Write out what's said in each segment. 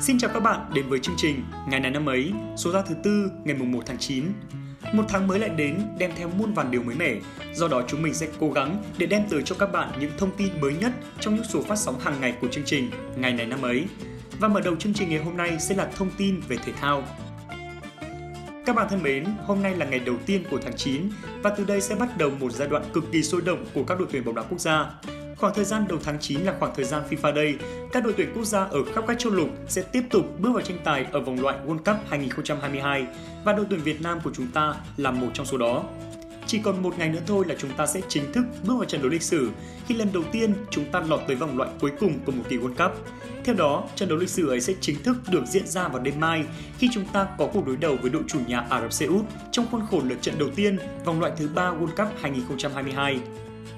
Xin chào các bạn đến với chương trình Ngày này năm ấy, số ra thứ tư ngày mùng 1 tháng 9. Một tháng mới lại đến đem theo muôn vàn điều mới mẻ, do đó chúng mình sẽ cố gắng để đem tới cho các bạn những thông tin mới nhất trong những số phát sóng hàng ngày của chương trình Ngày này năm ấy. Và mở đầu chương trình ngày hôm nay sẽ là thông tin về thể thao. Các bạn thân mến, hôm nay là ngày đầu tiên của tháng 9 và từ đây sẽ bắt đầu một giai đoạn cực kỳ sôi động của các đội tuyển bóng đá quốc gia. Khoảng thời gian đầu tháng 9 là khoảng thời gian FIFA Day. Các đội tuyển quốc gia ở khắp các châu lục sẽ tiếp tục bước vào tranh tài ở vòng loại World Cup 2022 và đội tuyển Việt Nam của chúng ta là một trong số đó. Chỉ còn một ngày nữa thôi là chúng ta sẽ chính thức bước vào trận đấu lịch sử khi lần đầu tiên chúng ta lọt tới vòng loại cuối cùng của một kỳ World Cup. Theo đó, trận đấu lịch sử ấy sẽ chính thức được diễn ra vào đêm mai khi chúng ta có cuộc đối đầu với đội chủ nhà Ả Rập Xê Út trong khuôn khổ lượt trận đầu tiên vòng loại thứ ba World Cup 2022.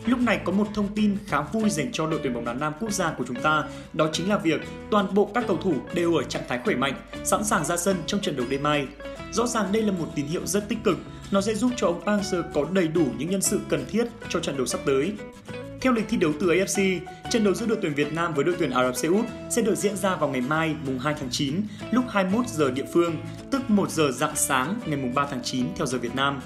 Lúc này có một thông tin khá vui dành cho đội tuyển bóng đá nam quốc gia của chúng ta, đó chính là việc toàn bộ các cầu thủ đều ở trạng thái khỏe mạnh, sẵn sàng ra sân trong trận đấu đêm mai. Rõ ràng đây là một tín hiệu rất tích cực, nó sẽ giúp cho ông Park Hang-seo có đầy đủ những nhân sự cần thiết cho trận đấu sắp tới. Theo lịch thi đấu từ AFC, trận đấu giữa đội tuyển Việt Nam với đội tuyển Ả Rập Xê Út sẽ được diễn ra vào ngày mai mùng 2 tháng 9 lúc 21 giờ địa phương, tức 1 giờ dạng sáng ngày mùng 3 tháng 9 theo giờ Việt Nam.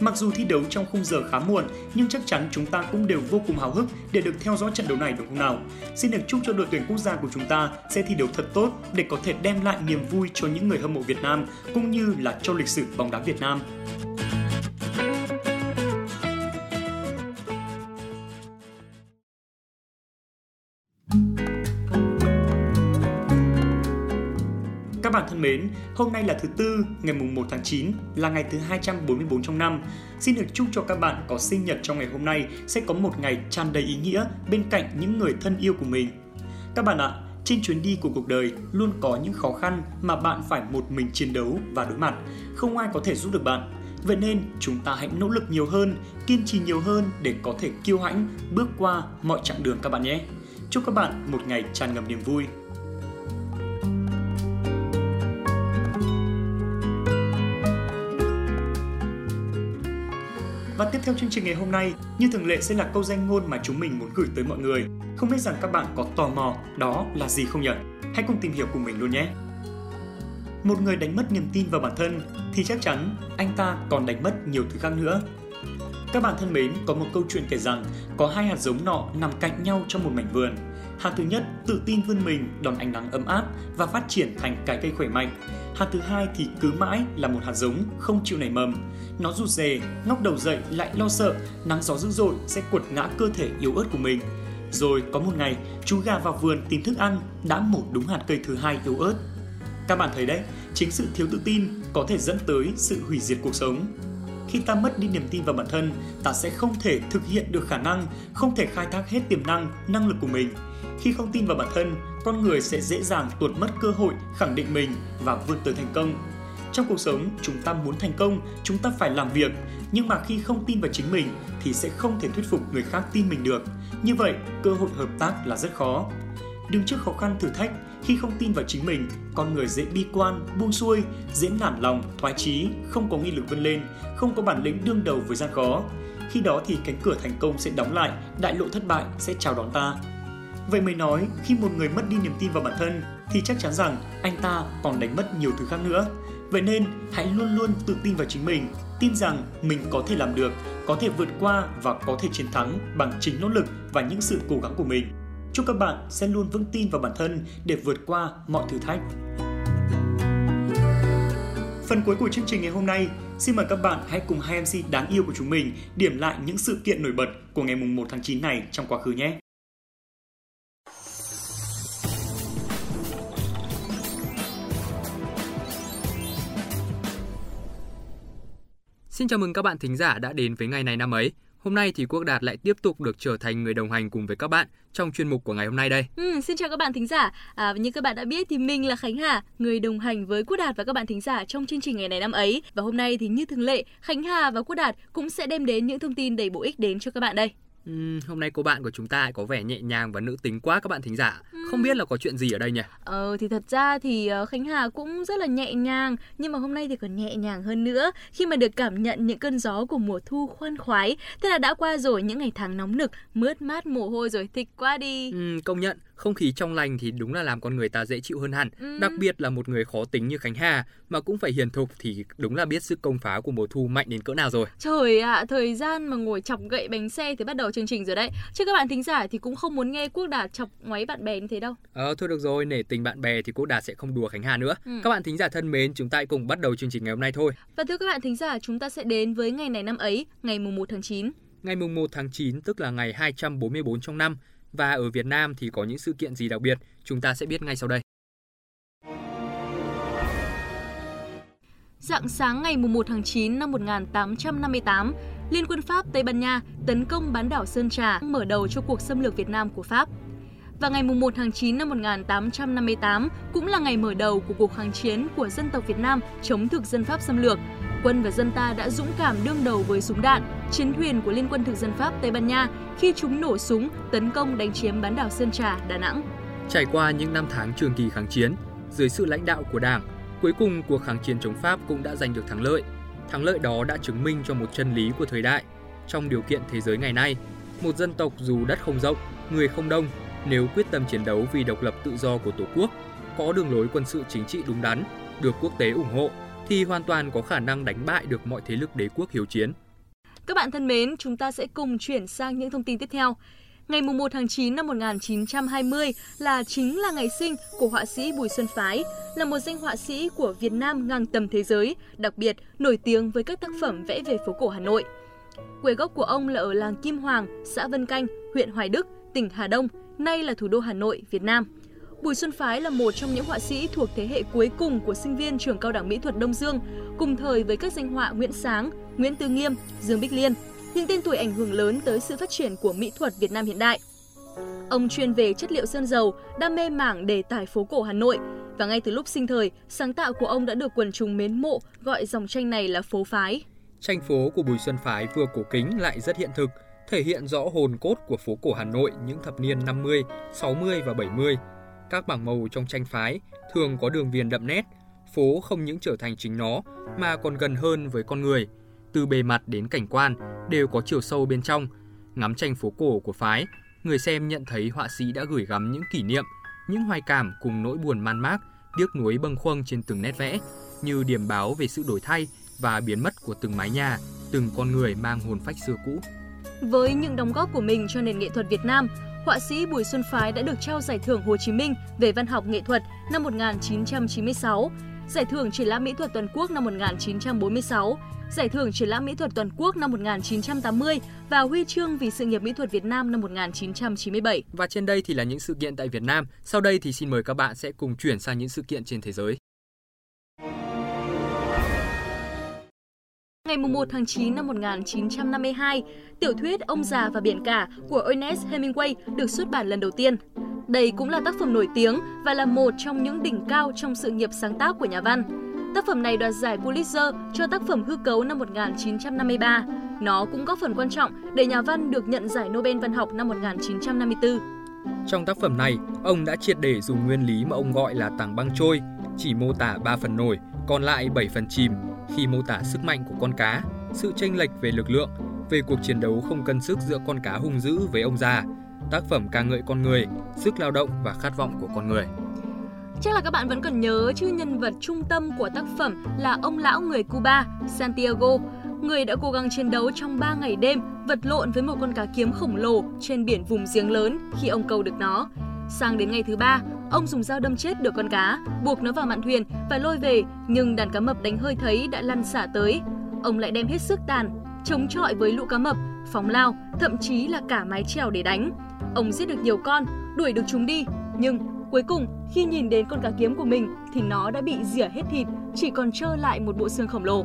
Mặc dù thi đấu trong khung giờ khá muộn, nhưng chắc chắn chúng ta cũng đều vô cùng háo hức để được theo dõi trận đấu này đúng không nào? Xin được chúc cho đội tuyển quốc gia của chúng ta sẽ thi đấu thật tốt để có thể đem lại niềm vui cho những người hâm mộ Việt Nam cũng như là cho lịch sử bóng đá Việt Nam. Các bạn thân mến, hôm nay là thứ tư, ngày mùng 1 tháng 9, là ngày thứ 244 trong năm. Xin được chúc cho các bạn có sinh nhật trong ngày hôm nay sẽ có một ngày tràn đầy ý nghĩa bên cạnh những người thân yêu của mình. Các bạn ạ, trên chuyến đi của cuộc đời luôn có những khó khăn mà bạn phải một mình chiến đấu và đối mặt, không ai có thể giúp được bạn. Vậy nên chúng ta hãy nỗ lực nhiều hơn, kiên trì nhiều hơn để có thể kiêu hãnh bước qua mọi chặng đường các bạn nhé. Chúc các bạn một ngày tràn ngập niềm vui. Và tiếp theo chương trình ngày hôm nay, như thường lệ sẽ là câu danh ngôn mà chúng mình muốn gửi tới mọi người. Không biết rằng các bạn có tò mò đó là gì không nhỉ? Hãy cùng tìm hiểu cùng mình luôn nhé. Một người đánh mất niềm tin vào bản thân thì chắc chắn anh ta còn đánh mất nhiều thứ khác nữa. Các bạn thân mến, có một câu chuyện kể rằng có hai hạt giống nọ nằm cạnh nhau trong một mảnh vườn. Hạt thứ nhất tự tin vươn mình đón ánh nắng ấm áp và phát triển thành cái cây khỏe mạnh. Hạt thứ hai thì cứ mãi là một hạt giống không chịu nảy mầm. Nó rụt rè, ngóc đầu dậy lại lo sợ nắng gió dữ dội sẽ quật ngã cơ thể yếu ớt của mình. Rồi có một ngày, chú gà vào vườn tìm thức ăn đã mổ đúng hạt cây thứ hai yếu ớt. Các bạn thấy đấy, chính sự thiếu tự tin có thể dẫn tới sự hủy diệt cuộc sống. Khi ta mất đi niềm tin vào bản thân, ta sẽ không thể thực hiện được khả năng, không thể khai thác hết tiềm năng, năng lực của mình. Khi không tin vào bản thân, con người sẽ dễ dàng tuột mất cơ hội khẳng định mình và vươn tới thành công. Trong cuộc sống, chúng ta muốn thành công, chúng ta phải làm việc, nhưng mà khi không tin vào chính mình thì sẽ không thể thuyết phục người khác tin mình được. Như vậy, cơ hội hợp tác là rất khó. Đứng trước khó khăn thử thách, khi không tin vào chính mình, con người dễ bi quan, buông xuôi, dễ nản lòng, thoái chí, không có nghị lực vươn lên, không có bản lĩnh đương đầu với gian khó. Khi đó thì cánh cửa thành công sẽ đóng lại, đại lộ thất bại sẽ chào đón ta. Vậy mới nói, khi một người mất đi niềm tin vào bản thân thì chắc chắn rằng anh ta còn đánh mất nhiều thứ khác nữa. Vậy nên, hãy luôn luôn tự tin vào chính mình, tin rằng mình có thể làm được, có thể vượt qua và có thể chiến thắng bằng chính nỗ lực và những sự cố gắng của mình. Chúc các bạn sẽ luôn vững tin vào bản thân để vượt qua mọi thử thách. Phần cuối của chương trình ngày hôm nay, xin mời các bạn hãy cùng hai MC đáng yêu của chúng mình điểm lại những sự kiện nổi bật của ngày mùng 1 tháng 9 này trong quá khứ nhé. Xin chào mừng các bạn thính giả đã đến với ngày này năm ấy. Hôm nay thì Quốc Đạt lại tiếp tục được trở thành người đồng hành cùng với các bạn trong chuyên mục của ngày hôm nay đây. Ừ, xin chào các bạn thính giả. À, như các bạn đã biết thì mình là Khánh Hà, người đồng hành với Quốc Đạt và các bạn thính giả trong chương trình ngày này năm ấy. Và hôm nay thì như thường lệ, Khánh Hà và Quốc Đạt cũng sẽ đem đến những thông tin đầy bổ ích đến cho các bạn đây. Uhm, hôm nay cô bạn của chúng ta có vẻ nhẹ nhàng và nữ tính quá các bạn thính giả. Uhm. Không biết là có chuyện gì ở đây nhỉ? Ờ thì thật ra thì ờ, Khánh Hà cũng rất là nhẹ nhàng nhưng mà hôm nay thì còn nhẹ nhàng hơn nữa khi mà được cảm nhận những cơn gió của mùa thu khoan khoái. Thế là đã qua rồi những ngày tháng nóng nực, mướt mát mồ hôi rồi, thích quá đi. Uhm, công nhận không khí trong lành thì đúng là làm con người ta dễ chịu hơn hẳn. Ừ. Đặc biệt là một người khó tính như Khánh Hà mà cũng phải hiền thục thì đúng là biết sức công phá của mùa thu mạnh đến cỡ nào rồi. Trời ạ, à, thời gian mà ngồi chọc gậy bánh xe thì bắt đầu chương trình rồi đấy. Chứ các bạn thính giả thì cũng không muốn nghe Quốc Đạt chọc ngoáy bạn bè như thế đâu. Ờ thôi được rồi, nể tình bạn bè thì Quốc Đạt sẽ không đùa Khánh Hà nữa. Ừ. Các bạn thính giả thân mến, chúng ta cùng bắt đầu chương trình ngày hôm nay thôi. Và thưa các bạn thính giả, chúng ta sẽ đến với ngày này năm ấy, ngày mùng 1 tháng 9. Ngày mùng 1 tháng 9 tức là ngày 244 trong năm và ở Việt Nam thì có những sự kiện gì đặc biệt, chúng ta sẽ biết ngay sau đây. Dạng sáng ngày 1 tháng 9 năm 1858, Liên quân Pháp Tây Ban Nha tấn công bán đảo Sơn Trà, mở đầu cho cuộc xâm lược Việt Nam của Pháp. Và ngày 1 tháng 9 năm 1858 cũng là ngày mở đầu của cuộc kháng chiến của dân tộc Việt Nam chống thực dân Pháp xâm lược. Quân và dân ta đã dũng cảm đương đầu với súng đạn, chiến thuyền của Liên quân thực dân Pháp Tây Ban Nha khi chúng nổ súng tấn công đánh chiếm bán đảo Sơn Trà, Đà Nẵng. Trải qua những năm tháng trường kỳ kháng chiến, dưới sự lãnh đạo của Đảng, cuối cùng cuộc kháng chiến chống Pháp cũng đã giành được thắng lợi. Thắng lợi đó đã chứng minh cho một chân lý của thời đại. Trong điều kiện thế giới ngày nay, một dân tộc dù đất không rộng, người không đông, nếu quyết tâm chiến đấu vì độc lập tự do của Tổ quốc, có đường lối quân sự chính trị đúng đắn, được quốc tế ủng hộ, thì hoàn toàn có khả năng đánh bại được mọi thế lực đế quốc hiếu chiến. Các bạn thân mến, chúng ta sẽ cùng chuyển sang những thông tin tiếp theo. Ngày 1 tháng 9 năm 1920 là chính là ngày sinh của họa sĩ Bùi Xuân Phái, là một danh họa sĩ của Việt Nam ngang tầm thế giới, đặc biệt nổi tiếng với các tác phẩm vẽ về phố cổ Hà Nội. Quê gốc của ông là ở làng Kim Hoàng, xã Vân Canh, huyện Hoài Đức, tỉnh Hà Đông, nay là thủ đô Hà Nội, Việt Nam. Bùi Xuân Phái là một trong những họa sĩ thuộc thế hệ cuối cùng của sinh viên trường cao đẳng mỹ thuật Đông Dương, cùng thời với các danh họa Nguyễn Sáng, Nguyễn Tư Nghiêm, Dương Bích Liên, những tên tuổi ảnh hưởng lớn tới sự phát triển của mỹ thuật Việt Nam hiện đại. Ông chuyên về chất liệu sơn dầu, đam mê mảng đề tài phố cổ Hà Nội và ngay từ lúc sinh thời, sáng tạo của ông đã được quần chúng mến mộ gọi dòng tranh này là phố phái. Tranh phố của Bùi Xuân Phái vừa cổ kính lại rất hiện thực, thể hiện rõ hồn cốt của phố cổ Hà Nội những thập niên 50, 60 và 70. Các bảng màu trong tranh phái thường có đường viền đậm nét, phố không những trở thành chính nó mà còn gần hơn với con người. Từ bề mặt đến cảnh quan đều có chiều sâu bên trong. Ngắm tranh phố cổ của phái, người xem nhận thấy họa sĩ đã gửi gắm những kỷ niệm, những hoài cảm cùng nỗi buồn man mác, tiếc nuối bâng khuâng trên từng nét vẽ, như điểm báo về sự đổi thay và biến mất của từng mái nhà, từng con người mang hồn phách xưa cũ. Với những đóng góp của mình cho nền nghệ thuật Việt Nam, họa sĩ Bùi Xuân Phái đã được trao giải thưởng Hồ Chí Minh về văn học nghệ thuật năm 1996, giải thưởng triển lãm mỹ thuật toàn quốc năm 1946, giải thưởng triển lãm mỹ thuật toàn quốc năm 1980 và huy chương vì sự nghiệp mỹ thuật Việt Nam năm 1997. Và trên đây thì là những sự kiện tại Việt Nam. Sau đây thì xin mời các bạn sẽ cùng chuyển sang những sự kiện trên thế giới. Ngày 1 tháng 9 năm 1952, tiểu thuyết Ông già và biển cả của Ernest Hemingway được xuất bản lần đầu tiên. Đây cũng là tác phẩm nổi tiếng và là một trong những đỉnh cao trong sự nghiệp sáng tác của nhà văn. Tác phẩm này đoạt giải Pulitzer cho tác phẩm hư cấu năm 1953. Nó cũng góp phần quan trọng để nhà văn được nhận giải Nobel văn học năm 1954. Trong tác phẩm này, ông đã triệt để dùng nguyên lý mà ông gọi là tảng băng trôi, chỉ mô tả 3 phần nổi, còn lại 7 phần chìm khi mô tả sức mạnh của con cá, sự chênh lệch về lực lượng, về cuộc chiến đấu không cân sức giữa con cá hung dữ với ông già. Tác phẩm ca ngợi con người, sức lao động và khát vọng của con người. Chắc là các bạn vẫn còn nhớ chứ nhân vật trung tâm của tác phẩm là ông lão người Cuba, Santiago, người đã cố gắng chiến đấu trong 3 ngày đêm, vật lộn với một con cá kiếm khổng lồ trên biển vùng giếng lớn khi ông câu được nó. Sang đến ngày thứ ba, ông dùng dao đâm chết được con cá, buộc nó vào mạn thuyền và lôi về, nhưng đàn cá mập đánh hơi thấy đã lăn xả tới. Ông lại đem hết sức tàn, chống chọi với lũ cá mập, phóng lao, thậm chí là cả mái chèo để đánh. Ông giết được nhiều con, đuổi được chúng đi, nhưng cuối cùng khi nhìn đến con cá kiếm của mình thì nó đã bị rỉa hết thịt, chỉ còn trơ lại một bộ xương khổng lồ.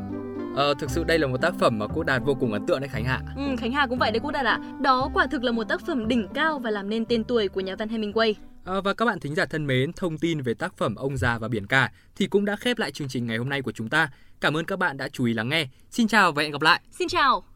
Ờ, thực sự đây là một tác phẩm mà cô Đạt vô cùng ấn tượng đấy Khánh Hạ. Ừ, Khánh Hà cũng vậy đấy cô Đạt ạ. À. Đó quả thực là một tác phẩm đỉnh cao và làm nên tên tuổi của nhà văn Hemingway. À, và các bạn thính giả thân mến, thông tin về tác phẩm Ông già và biển cả thì cũng đã khép lại chương trình ngày hôm nay của chúng ta. Cảm ơn các bạn đã chú ý lắng nghe. Xin chào và hẹn gặp lại. Xin chào.